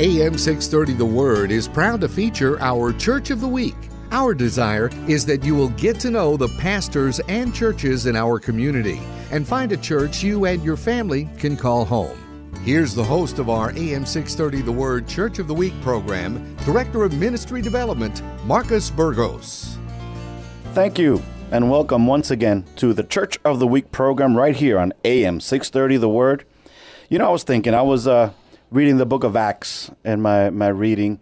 AM 630 The Word is proud to feature our Church of the Week. Our desire is that you will get to know the pastors and churches in our community and find a church you and your family can call home. Here's the host of our AM 630 The Word Church of the Week program, Director of Ministry Development, Marcus Burgos. Thank you, and welcome once again to the Church of the Week program right here on AM 630 The Word. You know, I was thinking, I was uh, reading the book of Acts in my, my reading,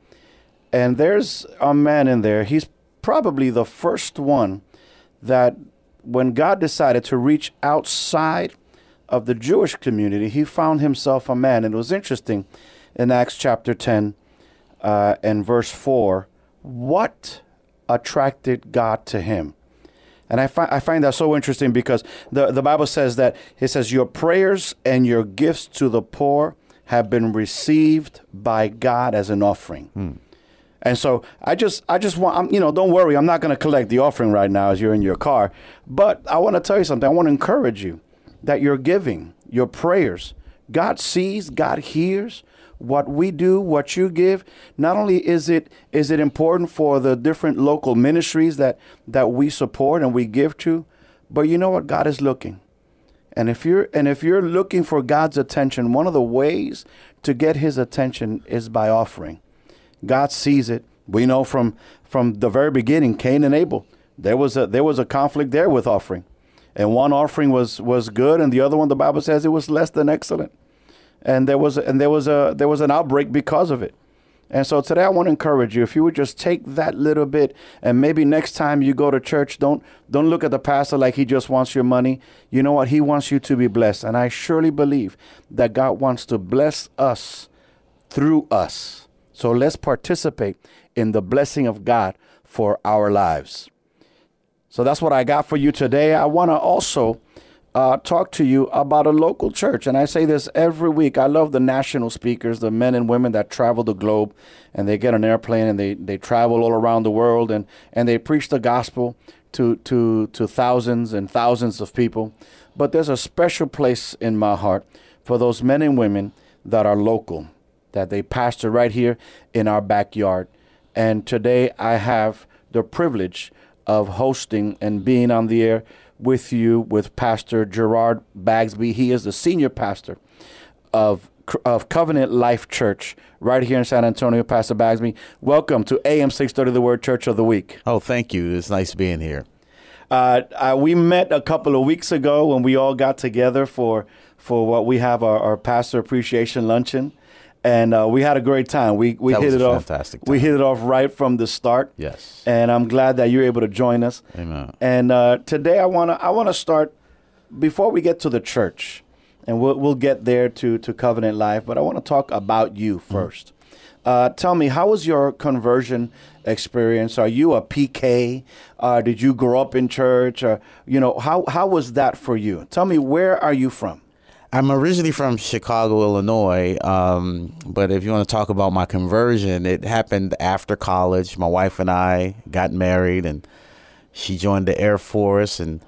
and there's a man in there. He's probably the first one that, when God decided to reach outside of the Jewish community, he found himself a man. And it was interesting in Acts chapter 10 uh, and verse 4 what attracted God to him? And I, fi- I find that so interesting because the, the Bible says that it says, Your prayers and your gifts to the poor have been received by God as an offering. Hmm. And so I just I just want I'm, you know don't worry I'm not going to collect the offering right now as you're in your car, but I want to tell you something. I want to encourage you that your giving, your prayers, God sees, God hears what we do, what you give. Not only is it is it important for the different local ministries that that we support and we give to, but you know what God is looking. And if you're and if you're looking for God's attention, one of the ways to get his attention is by offering. God sees it. We know from from the very beginning, Cain and Abel. There was a there was a conflict there with offering. And one offering was was good and the other one the Bible says it was less than excellent. And there was and there was a there was an outbreak because of it. And so today I want to encourage you if you would just take that little bit and maybe next time you go to church don't don't look at the pastor like he just wants your money. You know what? He wants you to be blessed. And I surely believe that God wants to bless us through us. So let's participate in the blessing of God for our lives. So that's what I got for you today. I want to also uh, talk to you about a local church. And I say this every week. I love the national speakers, the men and women that travel the globe and they get an airplane and they, they travel all around the world and, and they preach the gospel to, to, to thousands and thousands of people. But there's a special place in my heart for those men and women that are local that they pastor right here in our backyard. And today I have the privilege of hosting and being on the air with you with Pastor Gerard Bagsby. He is the senior pastor of of Covenant Life Church right here in San Antonio. Pastor Bagsby, welcome to AM 630 The Word Church of the Week. Oh, thank you. It's nice being here. Uh, uh, we met a couple of weeks ago when we all got together for for what we have our, our pastor appreciation luncheon and uh, we had a great time. We we That hit was it a off. fantastic Time. We hit it off right from the start. Yes. And I'm glad that you're able to join us. Amen. And uh, today I wanna I wanna start before we get to the church, and we'll we'll get there to to covenant life. But I want to talk about you 1st Uh, tell me, how was your conversion experience? Are you a PK? Uh, did you grow up in church? Or you know how how was that for you? Tell me, where are you from? I'm originally from Chicago, Illinois, um, but if you want to talk about my conversion, it happened after college. My wife and I got married, and she joined the Air Force, and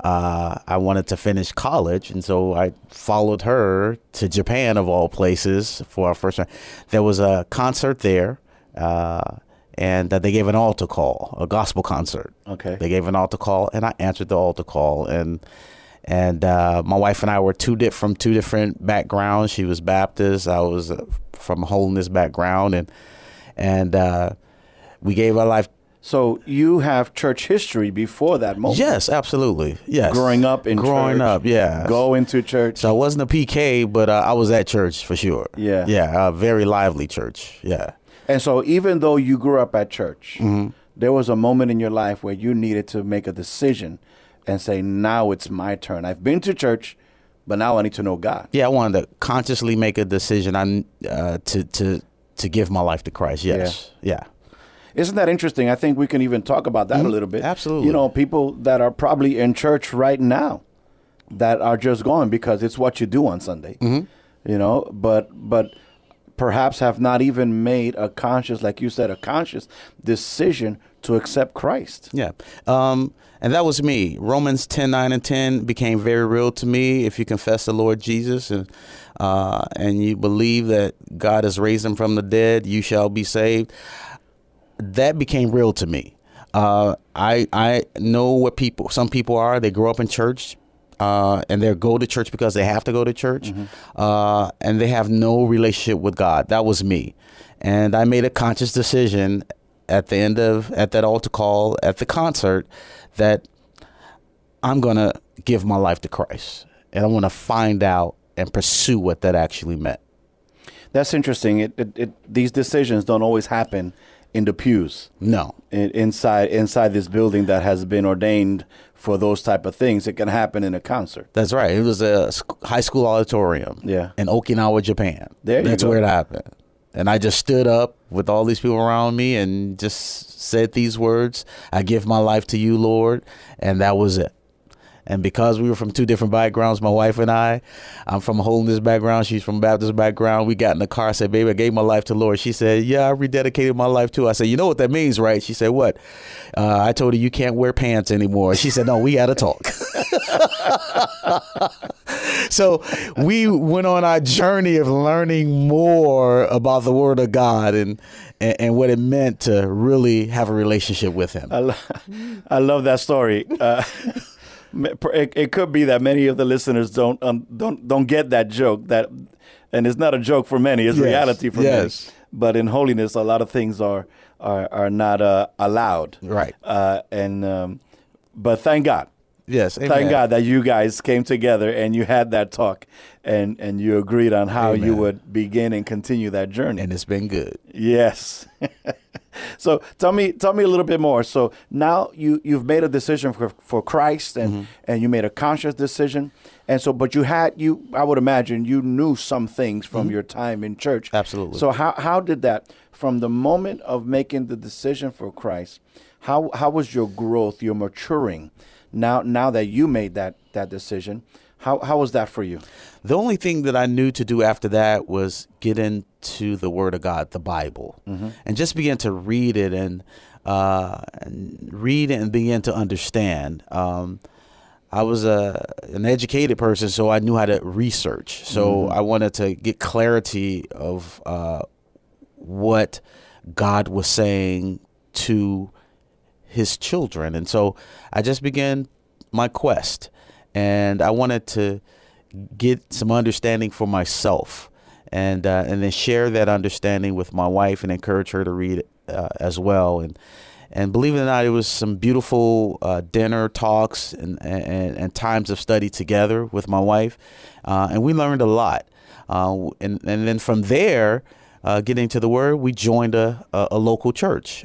uh, I wanted to finish college, and so I followed her to Japan, of all places, for our first. time. There was a concert there, uh, and uh, they gave an altar call, a gospel concert. Okay. They gave an altar call, and I answered the altar call, and and uh, my wife and I were two di- from two different backgrounds. She was Baptist, I was uh, from a holiness background, and and uh, we gave our life. So you have church history before that moment. Yes, absolutely. Yes, growing up in growing church, up, yeah. going to church. So I wasn't a PK, but uh, I was at church for sure. Yeah. yeah, a very lively church. Yeah. and so even though you grew up at church, Mm-hmm. there was a moment in your life where you needed to make a decision and say, "Now it's my turn. I've been to church, but now I need to know God." Yeah, I wanted to consciously make a decision on uh, to to to give my life to Christ. Yes. Yeah. Isn't that interesting? I think we can even talk about that a little bit. Mm-hmm. Absolutely. You know, people that are probably in church right now that are just going because it's what you do on Sunday. Mm-hmm. You know, but but perhaps have not even made a conscious, like you said, a conscious decision to accept Christ. Yeah. Um, and that was me. Romans 10, 9, and 10 became very real to me if you confess the Lord Jesus. And uh, and you believe that God has raised him from the dead, you shall be saved. That became real to me. Uh, I I know what people some people are. They grow up in church. Uh, and they go to church because they have to go to church, Mm-hmm. uh, and they have no relationship with God. That was me, and I made a conscious decision at the end of at that altar call at the concert that I'm gonna give my life to Christ, and I want to find out and pursue what that actually meant. That's interesting. It, it, it these decisions don't always happen in the pews No, in, inside inside this building that has been ordained for those type of things. It can happen in a concert. that's right. It was a high school auditorium. Yeah. in Okinawa, Japan. There you That's go. where it happened. And I just stood up with all these people around me and just said these words I give my life to you, Lord. And that was it. And because we were from two different backgrounds, my wife and I, I'm from a holiness background. She's from Baptist background. We got in the car. I said, Baby, I gave my life to the Lord. She said, Yeah, I rededicated my life too. I said, You know what that means, right? She said, What? Uh, I told her you can't wear pants anymore. She said, No, we got to talk. so we went on our journey of learning more about the Word of God and, and, and what it meant to really have a relationship with Him. I, lo- I love that story. Uh, it, it could be that many of the listeners don't um, don't don't get that joke. That and it's not a joke for many; it's Yes. reality for Yes. many. But in holiness, a lot of things are are are not uh, allowed. Right. Uh, and um, but thank God. Yes, Thank. God that you guys came together and you had that talk and, and you agreed on how you would begin and continue that journey. And it's been good. Yes. so tell me tell me a little bit more. So now you you've made a decision for, for Christ and Mm-hmm. and you made a conscious decision. And so but you had you I would imagine you knew some things from your time in church. Mm-hmm. Absolutely. So how how did that from the moment of making the decision for Christ, how how was your growth, your maturing now now that you made that that decision? How how was that for you? The only thing that I knew to do after that was get into the Word of God, the Bible, and just begin to read it and, uh, and read it and begin to understand. Um, I was a an educated person, so I knew how to research. So I wanted to get clarity of uh, what God was saying to his children. And so I just began my quest and I wanted to get some understanding for myself and uh, and then share that understanding with my wife and encourage her to read uh, as well and and believe it or not, it was some beautiful uh, dinner talks and, and, and times of study together with my wife, uh, and we learned a lot. Uh, and and then from there, uh, getting to the word, we joined a a, a local church.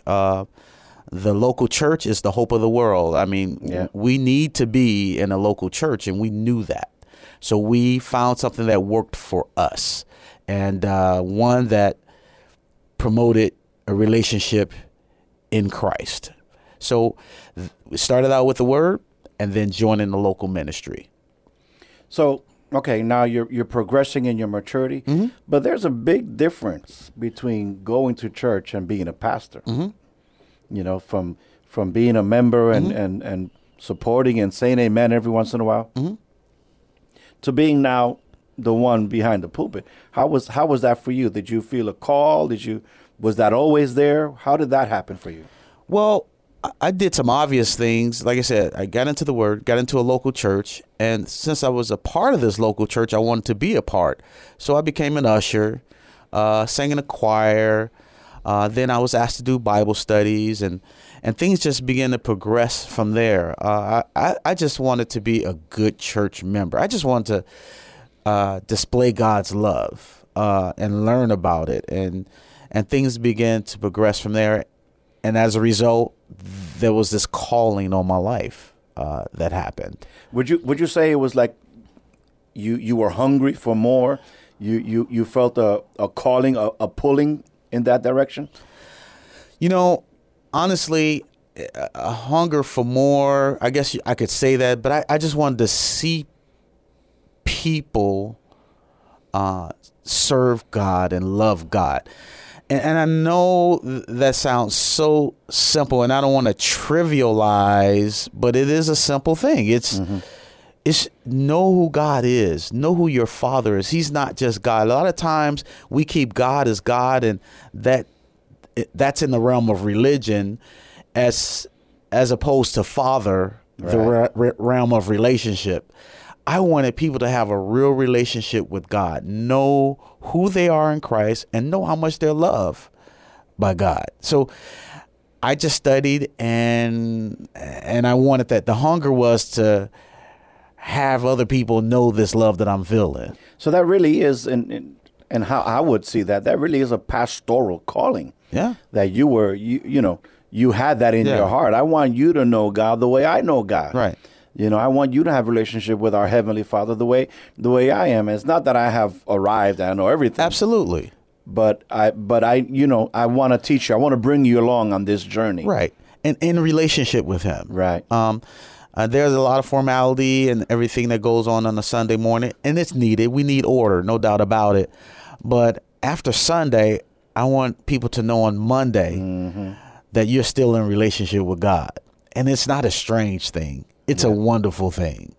The local church is the hope of the world. I mean, Yeah. we need to be in a local church, and we knew that. So we found something that worked for us, and uh, one that promoted a relationship in Christ. So we started out with the word, and then joining the local ministry. So okay, now you're you're progressing in your maturity, Mm-hmm. but there's a big difference between going to church and being a pastor. Mm-hmm. You know, from from being a member and Mm-hmm. and and supporting and saying amen every once in a while, Mm-hmm. to being now the one behind the pulpit. How was how was that for you? Did you feel a call? Did you was that always there? How did that happen for you? Well, I- did some obvious things. Like I said, I got into the word, got into a local church, and since I was a part of this local church, I wanted to be a part. So I became an usher, uh, sang in a choir. Uh, then I was asked to do Bible studies, and and things just began to progress from there. Uh, I I just wanted to be a good church member. I just wanted to uh, display God's love uh, and learn about it, and and things began to progress from there. And as a result, there was this calling on my life uh, that happened. Would you would you say it was like you you were hungry for more? You you you felt a, a calling, a, a pulling in that direction? You know, honestly, a- hunger for more. I guess I could say that, but I, I just wanted to see people uh, serve God and love God. And, and I know that sounds so simple, and I don't want to trivialize, but it is a simple thing. It's it's know who God is. Know who your father is. He's not just God. A lot of times we keep God as God and that that's in the realm of religion as as opposed to father, the re- re- realm of relationship. I wanted people to have a real relationship with God, know who they are in Christ, and know how much they're loved by God. So I just studied and and I wanted that. The hunger was to have other people know this love that I'm feeling. So that really is, and and- and how I would see that, that really is a pastoral calling. Yeah. That you were, you you know, you had that in Yeah. your heart. I want you to know God the way I know God. Right. You know, I want you to have a relationship with our heavenly Father the way the way I am. It's not that I have arrived and I know everything. Absolutely. But I but I you know, I want to teach you. I want to bring you along on this journey. Right. And in relationship with him. Right. Um uh, there's a lot of formality and everything that goes on on a Sunday morning, and it's needed. We need order, no doubt about it. But after Sunday, I want people to know on Monday that you're still in relationship with God, and it's not a strange thing. It's a wonderful thing.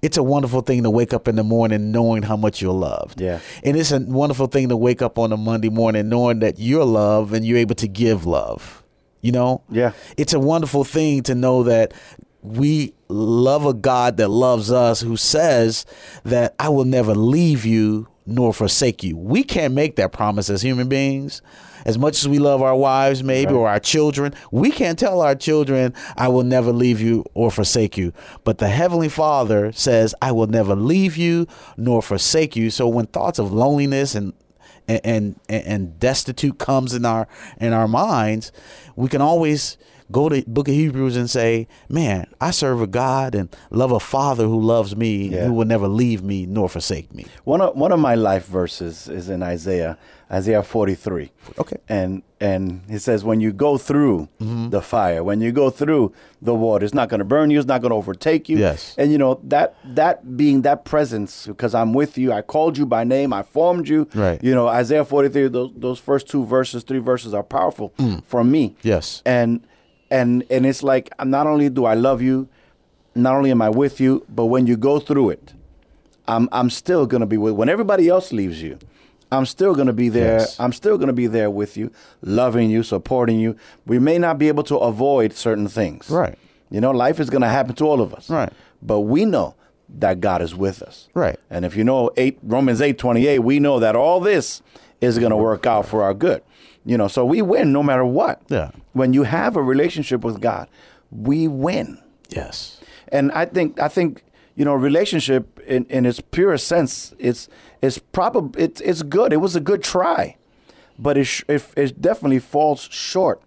It's a wonderful thing to wake up in the morning knowing how much you're loved. Yeah. And it's a wonderful thing to wake up on a Monday morning knowing that you're loved and you're able to give love. You know? Yeah. It's a wonderful thing to know that we love a God that loves us who says that I will never leave you nor forsake you. We can't make that promise as human beings. As much as we love our wives, maybe, or our children, we can't tell our children, I will never leave you or forsake you. But the Heavenly Father says, I will never leave you nor forsake you. So when thoughts of loneliness and and, and and destitute comes in our in our minds, we can always go to Book of Hebrews and say, "Man, I serve a God and love a Father who loves me, Yeah. who will never leave me nor forsake me." One of one of my life verses is in Isaiah, Isaiah 43. Okay. And and he says when you go through Mm-hmm. the fire, when you go through the water, it's not going to burn you, it's not going to overtake you. Yes. And you know that that being that presence because I'm with you, I called you by name, I formed you. Right. You know, Isaiah 43 those those first two verses, three verses are powerful for me. Mm. Yes. And and and it's like not only do I love you, not only am I with you, but when you go through it, I'm I'm still gonna be with when everybody else leaves you. I'm still gonna be there. Yes. I'm still gonna be there with you, loving you, supporting you. We may not be able to avoid certain things. Right. You know, life is gonna happen to all of us. Right. But we know that God is with us. Right. And if you know eight Romans eight twenty eight, we know that all this is gonna work out for our good. You know, so we win no matter what. Yeah. When you have a relationship with God, we win Yes. and I think I think you know relationship in, in its purest sense it's it's probably it's it's good. It was a good try, but it sh- it, it definitely falls short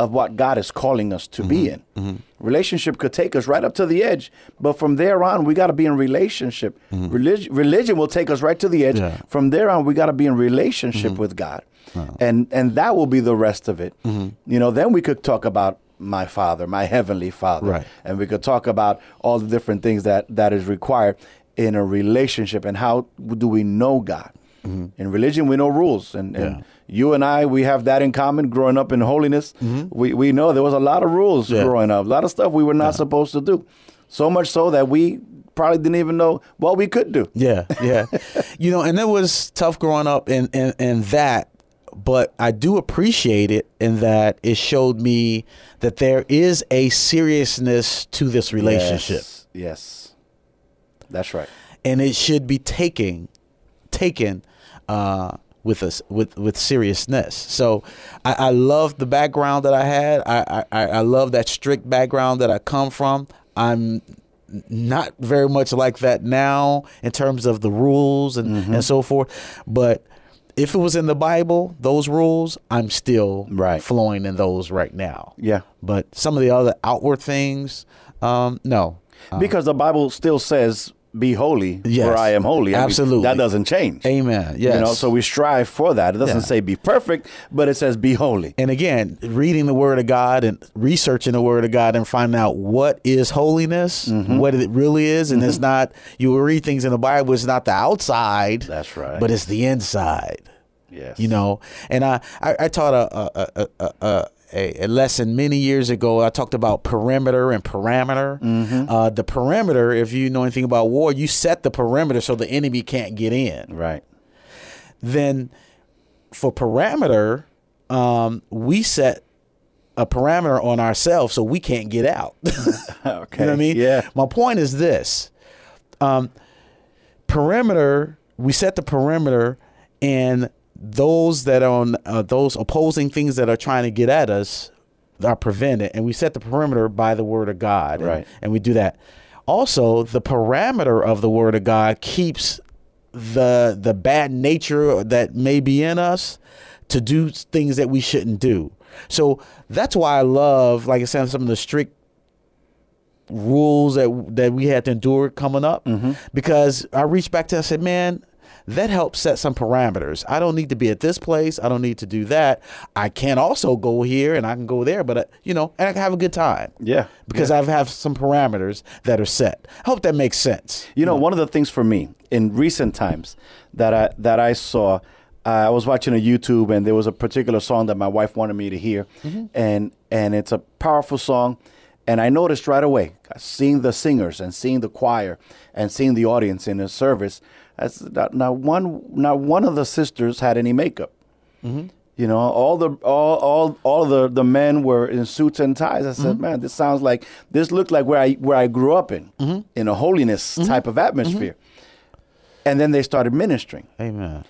of what God is calling us to be mm-hmm. in. Mm-hmm. Relationship could take us right up to the edge, but from there on we got to be in relationship. Mm-hmm. Religion religion will take us right to the edge. Yeah. From there on we got to be in relationship with God. And and that will be the rest of it. You know, then we could talk about my father, my heavenly father Right. and we could talk about all the different things that that is required in a relationship and how do we know God. In religion, we know rules, and, and you and I, we have that in common. Growing up in holiness, mm-hmm. we we know there was a lot of rules Yeah. growing up, a lot of stuff we were not supposed to do. So much so that we probably didn't even know what we could do. Yeah, yeah. you know, and it was tough growing up in, in, in that, but I do appreciate it in that it showed me that there is a seriousness to this relationship. Yes, yes. that's right. And it should be taken taken uh with us with with seriousness. So I, I love the background that I had. I, I I love that strict background that I come from. I'm not very much like that now in terms of the rules and, Mm-hmm. and so forth. But if it was in the Bible, those rules, I'm still Right. flowing in those right now. Yeah. But some of the other outward things, um, no. because the Bible still says, "Be holy, Yes. for I am holy." I mean, Absolutely. that doesn't change. Amen. Yes. You know, so we strive for that. It doesn't Yeah. say be perfect, but it says be holy. and again, reading the Word of God and researching the Word of God and finding out what is holiness, Mm-hmm. what it really is, and it's not. You will read things in the Bible. It's not the outside. That's right. But it's the inside. Yes. You know, and I I, I taught a, a, a, a, a a, a lesson many years ago. I talked about perimeter and parameter. Uh, the perimeter, if you know anything about war, you set the perimeter so the enemy can't get in. Right. Then for parameter, um, we set a parameter on ourselves so we can't get out. Okay. You know what I mean? Yeah. My point is this: um, perimeter. We set the perimeter, and those that are on uh, those opposing things that are trying to get at us are prevented, and we set the perimeter by the word of God. And- Right. and we do that. Also, the parameter of the word of God keeps the the bad nature that may be in us to do things that we shouldn't do. So that's why I love, like I said, some of the strict rules that that we had to endure coming up because I reached back to I said, man, that helps set some parameters. I don't need to be at this place. I don't need to do that. I can also go here and I can go there, but uh, you know, and I can have a good time. Yeah. Because I have some parameters that are set. I hope that makes sense. You know, one of the things for me in recent times that I that I saw, uh, I was watching a YouTube and there was a particular song that my wife wanted me to hear, and and it's a powerful song, and I noticed right away, seeing the singers and seeing the choir and seeing the audience in the service, as not, not one not one of the sisters had any makeup. Mm-hmm. You know, all the all all all the the men were in suits and ties. I said, mm-hmm. "Man, this sounds like this looked like where I where I grew up in, mm-hmm. in a holiness type of atmosphere." And then they started ministering, Amen.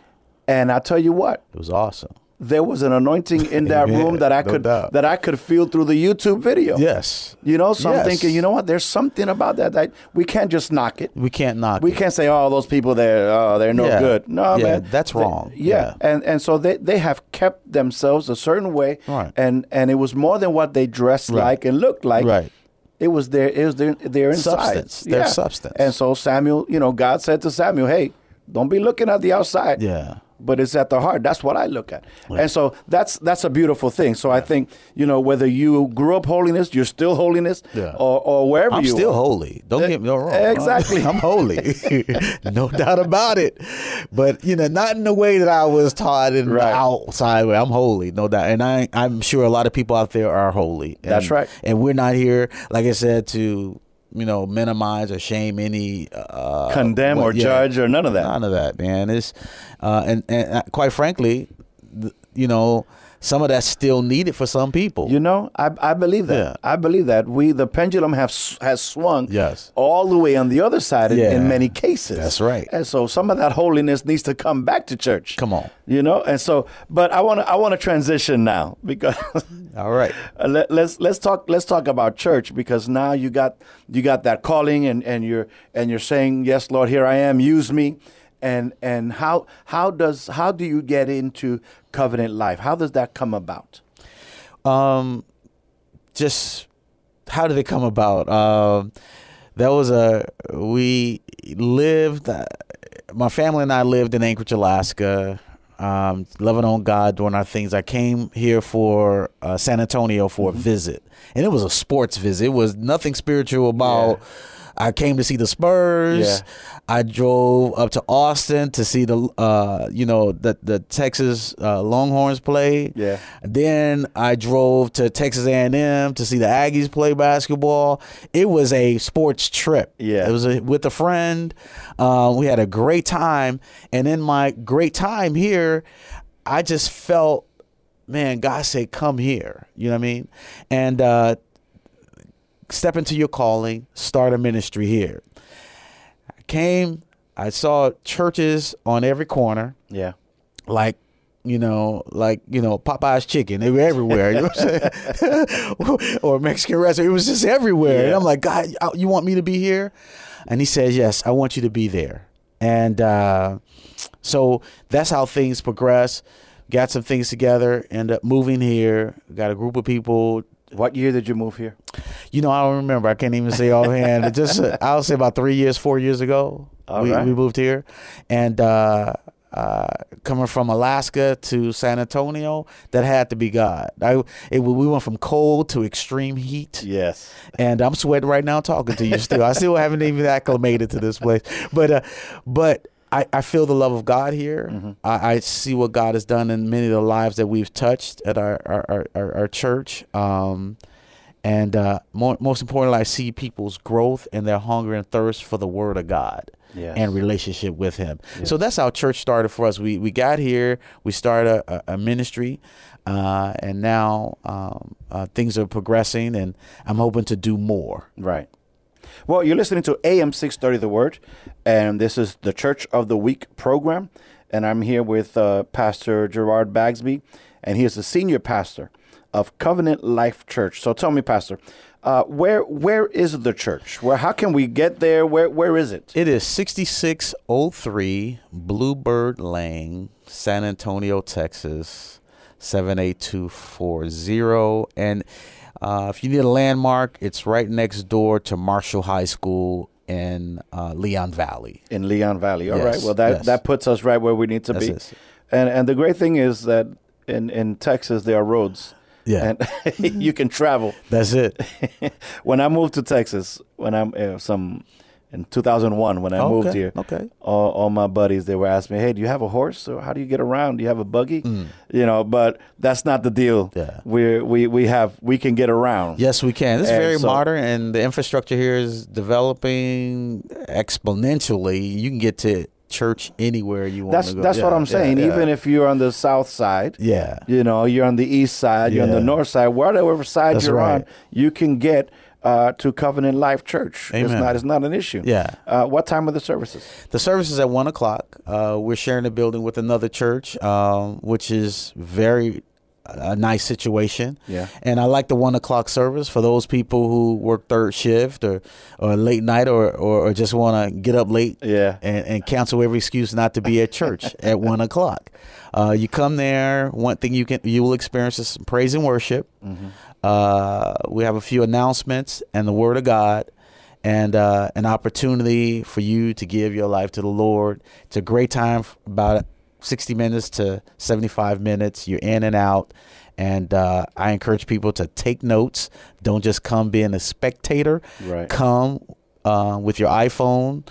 and I tell you what, It was awesome. There was an anointing in that Amen. room that I No could doubt. that I could feel through the YouTube video. Yes. You know, so I'm thinking, you know what? There's something about that that we can't just knock it. We can't knock We it. can't say, "Oh, those people there, oh, they're no Yeah. good." No, Yeah, man, that's They- wrong. yeah. Yeah. and and so they they have kept themselves a certain way, Right. and and it was more than what they dressed Right. like and looked like. Right. It was their it was their their inside. Substance. Their substance. And so Samuel, you know, God said to Samuel, "Hey, don't be looking at the outside." Yeah. But it's at the heart. That's what I look at, and so that's that's a beautiful thing. So I think you know whether you grew up holiness, you're still holiness, Yeah. or or wherever I'm you still are. holy. Don't get me eh, wrong. Exactly. I'm holy. no doubt about it. But you know, not in the way that I was taught in Right. the outside way. I'm holy, no doubt. And I I'm sure a lot of people out there are holy. And, That's right. And we're not here, like I said, to you know, minimize or shame any uh Condemn what- or judge or none of that. None of that, man. It's uh and, and uh, quite frankly, you know, some of that's still needed for some people. You know, I, I believe that. Yeah. I believe that we the pendulum have has swung Yes. all the way on the other side in, Yeah. in many cases. That's right. And so some of that holiness needs to come back to church. Come on. You know, and so but I want to I want to transition now because All right. Uh, let, let's let's talk let's talk about church because now you got you got that calling and, and you're and you're saying yes Lord here I am use me and and how how does how do you get into covenant life how does that come about Um, just how did it come about? Um, that was a we lived. Uh, my family and I lived in Anchorage, Alaska. Um, loving on God, doing our things. I came here for uh, San Antonio for a visit, and it was a sports visit. It was nothing spiritual about. I came to see the Spurs. Yeah. I drove up to Austin to see the, uh, you know, the the Texas uh, Longhorns play. Yeah. Then I drove to Texas A&M to see the Aggies play basketball. It was a sports trip. Yeah. it was a, with a friend. Uh, we had a great time, and in my great time here, I just felt, man, God said, "Come here." You know what I mean? And uh, step into your calling, start a ministry here. I came. I saw churches on every corner yeah like you know, like you know, Popeye's chicken. They were everywhere. You know what I'm saying? or Mexican restaurant. It was just everywhere. And I'm like, God, uh, you want me to be here? And he says, Yes, I want you to be there. And uh, so that's how things progress. Got some things together. End up moving here. Got a group of people. What year did you move here You know, I don't remember. I can't even say offhand. It just uh, I'll say about three years, four years ago, All we, right. we moved here, and uh, uh, coming from Alaska to San Antonio, that had to be God. I it, we went from cold to extreme heat, yes and I'm sweating right now talking to you. Still, I still haven't even acclimated to this place, but uh, but I, I feel the love of God here. Mm-hmm. I, I see what God has done in many of the lives that we've touched at our our, our, our, church. Um, and uh, more, most importantly, I see people's growth and their hunger and thirst for the Word of God Yes. and relationship with Him. So that's how church started for us. We we got here, we started a, a ministry, uh, and now um, uh, things are progressing, and I'm hoping to do more. Right. Well, you're listening to AM 630 The Word, and this is the Church of the Week program. And I'm here with uh, Pastor Gerard Bagsby, and he is the senior pastor of Covenant Life Church. So tell me, Pastor, uh, where where is the church? Where how can we get there? Where where is it? It is 6603 Bluebird Lane, San Antonio, Texas, 78240. And uh, if you need a landmark, it's right next door to Marshall High School in uh, Leon Valley. in Leon Valley. All right. Yes, Well, that yes. that puts us right where we need to That's be. it. And and the great thing is that in in Texas there are roads. Yeah. And you can travel. That's it. when I moved to Texas, when I'm uh, some in 2001 when I moved here, okay. all, all my buddies they were asking me, "Hey, do you have a horse? Or how do you get around? Do you have a buggy?" You know, but that's not the deal. Mm. Yeah. we we we have we can get around. Yes, we can. It's And very so- modern, and the infrastructure here is developing exponentially. You can get to church anywhere you want That's to go. that's what I'm saying. yeah, Even if you're on the south side, Yeah. you know, you're on the east side, you're on the north side, whatever side That's you're right. on, you can get uh, to Covenant Life Church. It's Amen. not it's not an issue. Yeah. Uh, what time are the services? The service is at one o'clock. Uh, we're sharing a building with another church, um, which is very a nice situation. Yeah. And I like the one o'clock service for those people who work third shift or, or late night or, or, or just want to get up late Yeah. and, and cancel every excuse not to be at church at one o'clock. Uh, you come there. One thing you can you will experience is some praise and worship. Uh, we have a few announcements and the Word of God, and uh, an opportunity for you to give your life to the Lord. It's a great time, about sixty minutes to seventy-five minutes. You're in and out. And uh, I encourage people to take notes. Don't just come being a spectator. Right. Come uh, with your iPhone.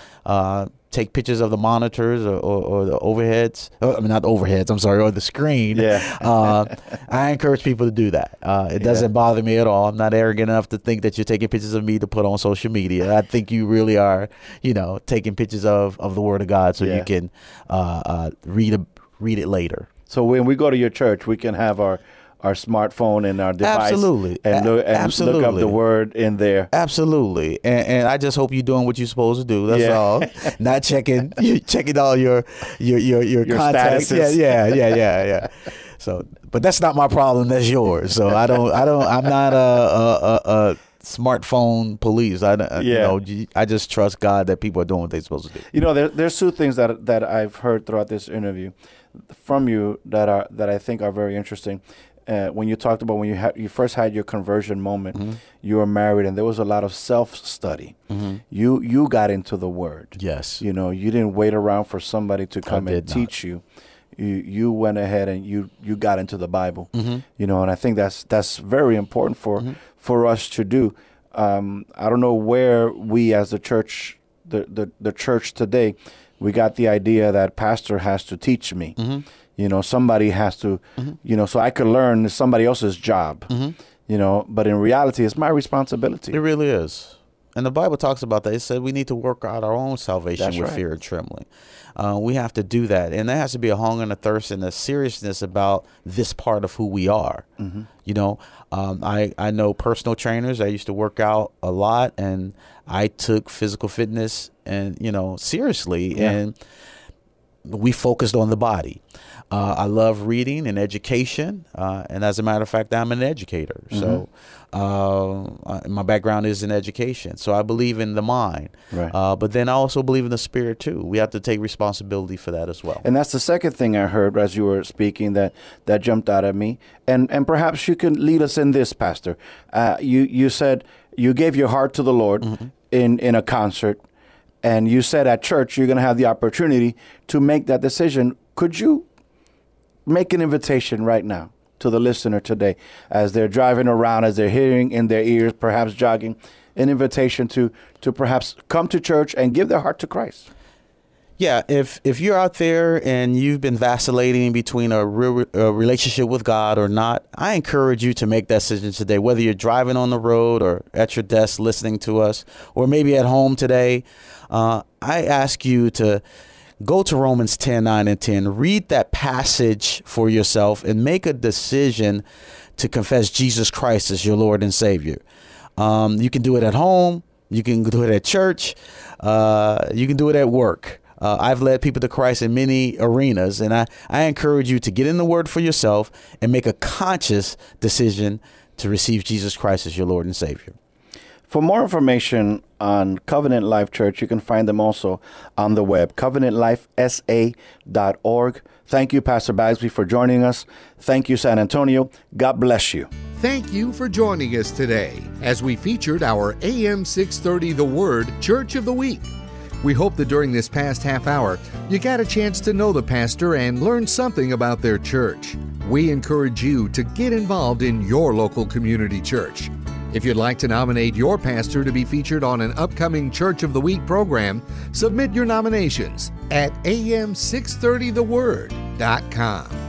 Take pictures of the monitors or, or, or the overheads. Uh, I mean, not the overheads. I'm sorry, or the screen. Yeah. uh, I encourage people to do that. Uh, it doesn't bother me at all. I'm not arrogant enough to think that you're taking pictures of me to put on social media. I think you really are, you know, taking pictures of, of the Word of God so Yeah. you can uh, uh, read a, read it later. So when we go to your church, we can have our our smartphone and our device, Absolutely. and, look, and look up the word in there. Absolutely, and, and I just hope you're doing what you're supposed to do. That's Yeah. all. Not checking, you checking all your your your your, Your contacts. Yeah, yeah, yeah, yeah, yeah. So, but that's not my problem. That's yours. So I don't, I don't, I'm not a a, a, a smartphone police. I, don't- you Yeah. know, I just trust God that people are doing what they're supposed to do. You know, there, there's two things that that I've heard throughout this interview from you that are that I think are very interesting. Uh, when you talked about when you had you first had your conversion moment, Mm-hmm. you were married, and there was a lot of self study. You you got into the Word. Yes. You know, you didn't wait around for somebody to come and did not. teach you. You you went ahead and you you got into the Bible. Mm-hmm. You know, and I think that's that's very important for for us to do. Um, I don't know where we as the church, the, the the church today, we got the idea that pastor has to teach me. Mm-hmm. You know, somebody has to, you know, so I could learn somebody else's job. Mm-hmm. You know, but in reality, it's my responsibility. It really is. And the Bible talks about that. It said we need to work out our own salvation That's with right. fear and trembling. Uh, we have to do that. And there has to be a hunger and a thirst and a seriousness about this part of who we are. Mm-hmm. You know, um, I, I know personal trainers. I used to work out a lot and I took physical fitness and, you know, seriously. Yeah. And we focused on the body. Uh, I love reading and education, uh, and as a matter of fact, I'm an educator. So, uh, my background is in education. So I believe in the mind, Right. uh, but then I also believe in the spirit too. We have to take responsibility for that as well. And that's the second thing I heard as you were speaking that that jumped out at me. And and perhaps you can lead us in this, Pastor. Uh, you you said you gave your heart to the Lord in in a concert, and you said at church you're going to have the opportunity to make that decision. Could you make an invitation right now to the listener today as they're driving around, as they're hearing in their ears, perhaps jogging, an invitation to to perhaps come to church and give their heart to Christ. Yeah, if if you're out there and you've been vacillating between a real a relationship with God or not, I encourage you to make that decision today. Whether you're driving on the road or at your desk listening to us, or maybe at home today, uh, I ask you to go to Romans 10, 9, and 10. Read that passage for yourself and make a decision to confess Jesus Christ as your Lord and Savior. Um, you can do it at home. You can do it at church. Uh, you can do it at work. Uh, I've led people to Christ in many arenas, and I, I encourage you to get in the Word for yourself and make a conscious decision to receive Jesus Christ as your Lord and Savior. For more information on Covenant Life Church, you can find them also on the web, covenantlifesa.org. Thank you, Pastor Bagsby, for joining us. Thank you, San Antonio. God bless you. Thank you for joining us today as we featured our AM 630 The Word Church of the Week. We hope that during this past half hour, you got a chance to know the pastor and learn something about their church. We encourage you to get involved in your local community church. If you'd like to nominate your pastor to be featured on an upcoming Church of the Week program, submit your nominations at am630theword.com.